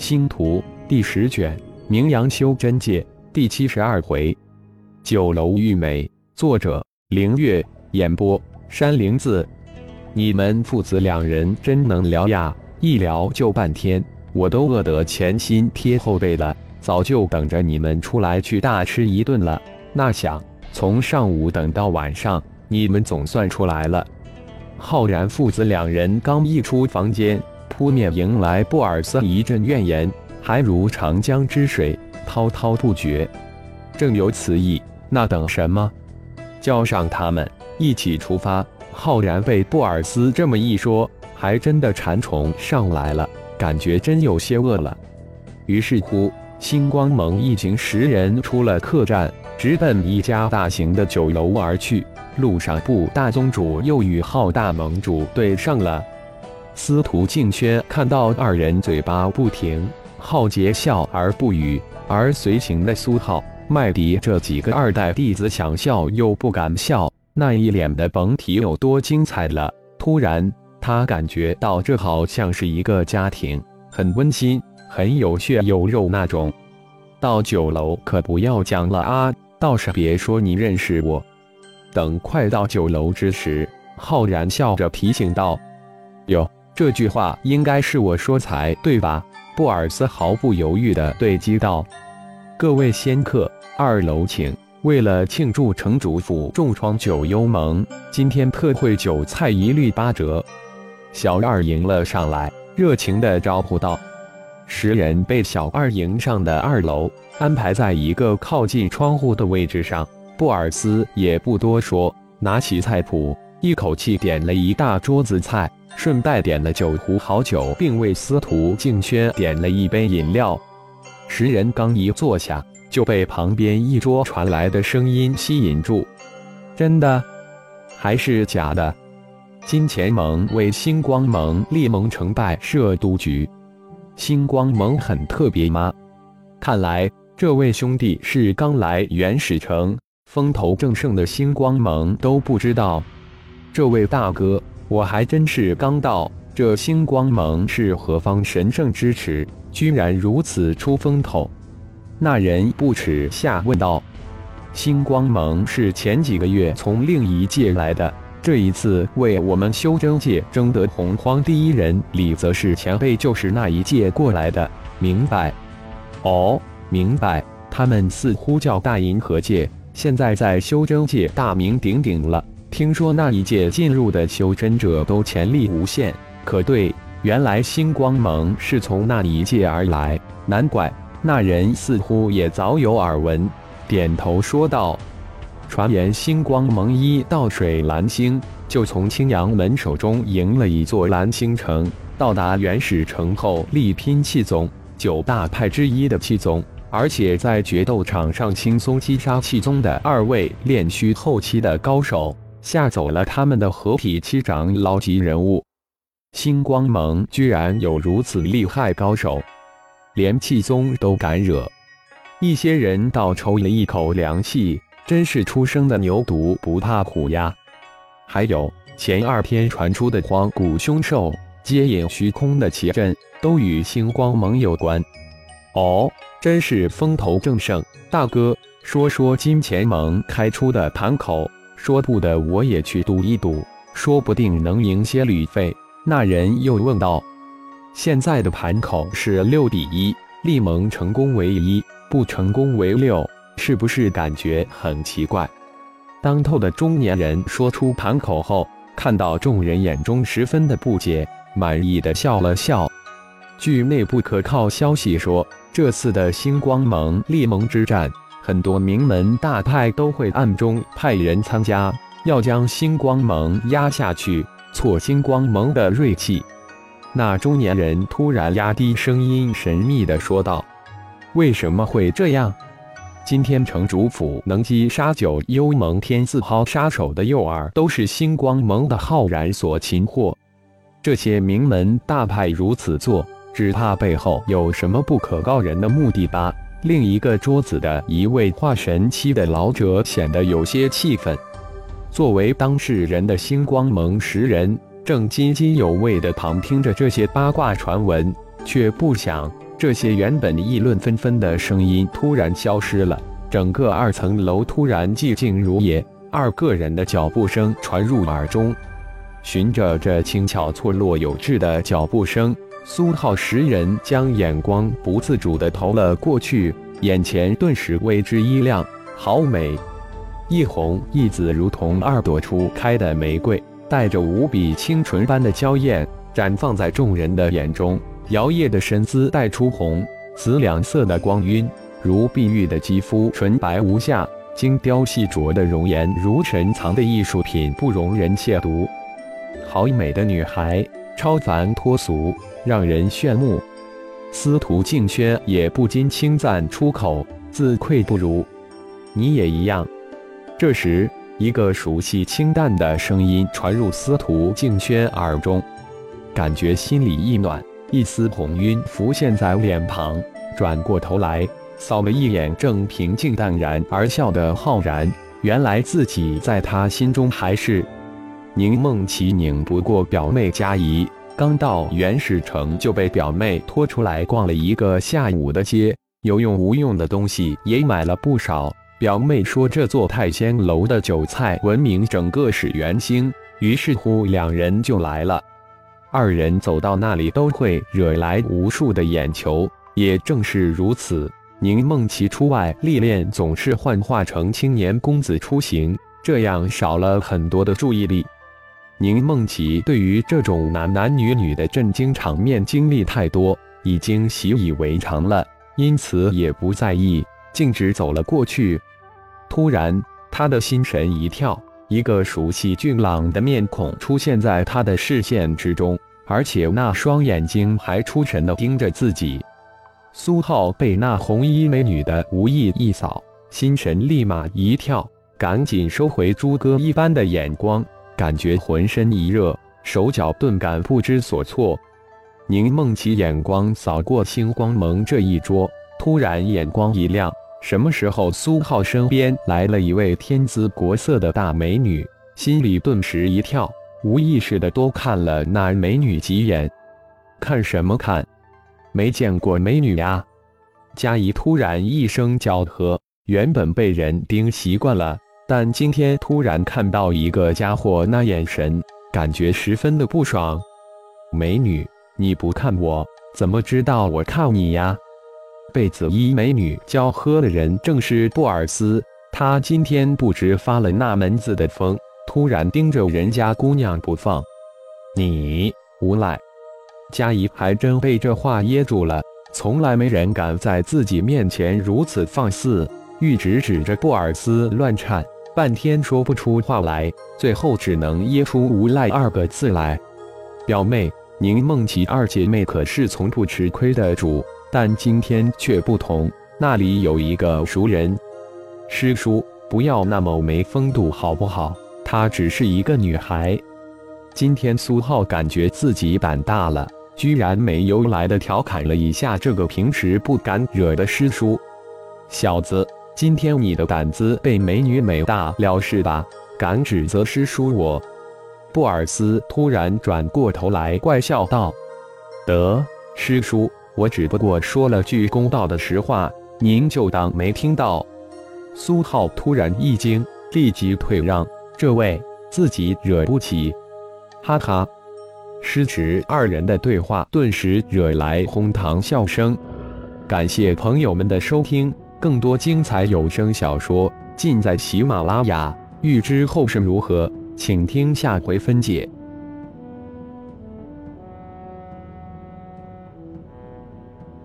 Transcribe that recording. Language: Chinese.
星图第十卷，名扬修真界第七十二回，九楼玉美。作者：凌月。演播：山灵子。你们父子两人真能聊呀，一聊就半天，我都饿得前心贴后背了，早就等着你们出来去大吃一顿了。那想从上午等到晚上，你们总算出来了。浩然父子两人刚一出房间。扑面迎来布尔斯一阵怨言，还如长江之水，滔滔不绝。正有此意，那等什么？叫上他们一起出发。浩然被布尔斯这么一说，还真的馋虫上来了，感觉真有些饿了。于是乎，星光盟一行十人出了客栈，直奔一家大型的酒楼而去。路上，布大宗主又与浩大盟主对上了。司徒静轩看到二人嘴巴不停，浩杰笑而不语，而随行的苏浩、麦迪这几个二代弟子想笑又不敢笑，那一脸的甭提有多精彩了。突然，他感觉到这好像是一个家庭，很温馨，很有血有肉那种。到酒楼可不要讲了啊，倒是别说你认识我。等快到酒楼之时，浩然笑着提醒道：“哟。”这句话应该是我说才对吧？布尔斯毫不犹豫地对击道：“各位仙客，二楼请。为了庆祝城主府重创九幽盟，今天特惠酒菜一律八折。”小二迎了上来，热情地招呼道：“十人被小二迎上的二楼，安排在一个靠近窗户的位置上。布尔斯也不多说，拿起菜谱，一口气点了一大桌子菜。顺带点了九壶好酒，并为司徒静轩点了一杯饮料。十人刚一坐下，就被旁边一桌传来的声音吸引住。真的，还是假的？金钱盟为星光盟立盟成败设督局，星光盟很特别吗？看来这位兄弟是刚来原始城，风头正盛的星光盟都不知道。这位大哥。我还真是刚到，这星光盟是何方神圣之池，居然如此出风头？那人不耻下问道：“星光盟是前几个月从另一界来的，这一次为我们修真界争得洪荒第一人，李则是前辈就是那一届过来的。明白？哦，明白。他们似乎叫大银河界，现在在修真界大名鼎鼎了。”听说那一届进入的修真者都潜力无限，可对，原来星光盟是从那一届而来，难怪那人似乎也早有耳闻，点头说道：“传言星光盟一到水蓝星，就从青阳门手中赢了一座蓝星城，到达原始城后力拼气宗九大派之一的气宗，而且在决斗场上轻松击杀气宗的二位炼虚后期的高手。”吓走了他们的合体七长老级人物，星光盟居然有如此厉害高手，连气宗都敢惹。一些人倒抽了一口凉气，真是初生的牛犊不怕虎呀！还有前二天传出的荒古凶兽、接引虚空的奇阵，都与星光盟有关。哦，真是风头正盛。大哥，说说金钱盟开出的盘口。说不得，我也去赌一赌，说不定能赢些旅费。那人又问道：“现在的盘口是六比一，立盟成功为一，不成功为六，是不是感觉很奇怪？”当头的中年人说出盘口后，看到众人眼中十分的不解，满意的笑了笑。据内部可靠消息说，这次的星光盟利盟之战。很多名门大派都会暗中派人参加，要将星光盟压下去，挫星光盟的锐气。那中年人突然压低声音，神秘地说道：“为什么会这样？今天城主府能击杀九幽盟天字号杀手的诱饵，都是星光盟的浩然所擒获。这些名门大派如此做，只怕背后有什么不可告人的目的吧。”另一个桌子的一位化神期的老者显得有些气愤。作为当事人的星光盟十人正津津有味地旁听着这些八卦传闻，却不想这些原本议论纷纷的声音突然消失了，整个二层楼突然寂静如也。二个人的脚步声传入耳中，循着这轻巧错落有致的脚步声，苏浩十人将眼光不自主地投了过去，眼前顿时为之一亮，好美，一红一紫，如同二朵初开的玫瑰，带着无比清纯般的娇艳，绽放在众人的眼中。摇曳的身姿带出红、紫两色的光晕，如碧玉的肌肤，纯白无瑕。精雕细琢的容颜，如珍藏的艺术品，不容人亵渎。好美的女孩，超凡脱俗，让人炫目。司徒静轩也不禁轻赞出口，自愧不如。你也一样。这时，一个熟悉清淡的声音传入司徒静轩耳中，感觉心里一暖，一丝红晕浮现在脸庞。转过头来。扫了一眼正平静淡然而笑的浩然，原来自己在他心中还是宁梦琪。拧不过表妹佳怡，刚到原始城就被表妹拖出来逛了一个下午的街，有用无用的东西也买了不少。表妹说这座太仙楼的酒菜闻名整个始元星，于是乎两人就来了。二人走到那里都会惹来无数的眼球，也正是如此。宁梦琪出外历练，总是幻化成青年公子出行，这样少了很多的注意力。宁梦琪对于这种男男女女的震惊场面经历太多，已经习以为常了，因此也不在意，径直走了过去。突然，他的心神一跳，一个熟悉俊朗的面孔出现在他的视线之中，而且那双眼睛还出神地盯着自己。苏浩被那红衣美女的无意一扫，心神立马一跳，赶紧收回猪哥一般的眼光，感觉浑身一热，手脚顿感不知所措。宁梦琪眼光扫过星光盟这一桌，突然眼光一亮，什么时候苏浩身边来了一位天姿国色的大美女，心里顿时一跳，无意识的多看了那美女几眼。看什么看？没见过美女呀！佳怡突然一声叫喝，原本被人盯习惯了，但今天突然看到一个家伙，那眼神感觉十分的不爽。美女，你不看我，怎么知道我看你呀？被紫衣美女叫喝的人正是布尔斯，他今天不知发了那门子的疯，突然盯着人家姑娘不放。你无赖！佳怡还真被这话噎住了，从来没人敢在自己面前如此放肆，玉指指着布尔斯乱颤，半天说不出话来，最后只能噎出“无赖”二个字来。表妹宁梦琪二姐妹可是从不吃亏的主，但今天却不同，那里有一个熟人。师叔，不要那么没风度好不好？她只是一个女孩。今天苏浩感觉自己胆大了。居然没由来的调侃了一下这个平时不敢惹的师叔，小子，今天你的胆子被美女美大了是吧？敢指责师叔我？布尔斯突然转过头来怪笑道：“得，师叔，我只不过说了句公道的实话，您就当没听到。”苏浩突然一惊，立即退让：“这位，自己惹不起。”哈哈。师侄二人的对话顿时惹来哄堂笑声。感谢朋友们的收听，更多精彩有声小说尽在喜马拉雅。欲知后事如何，请听下回分解。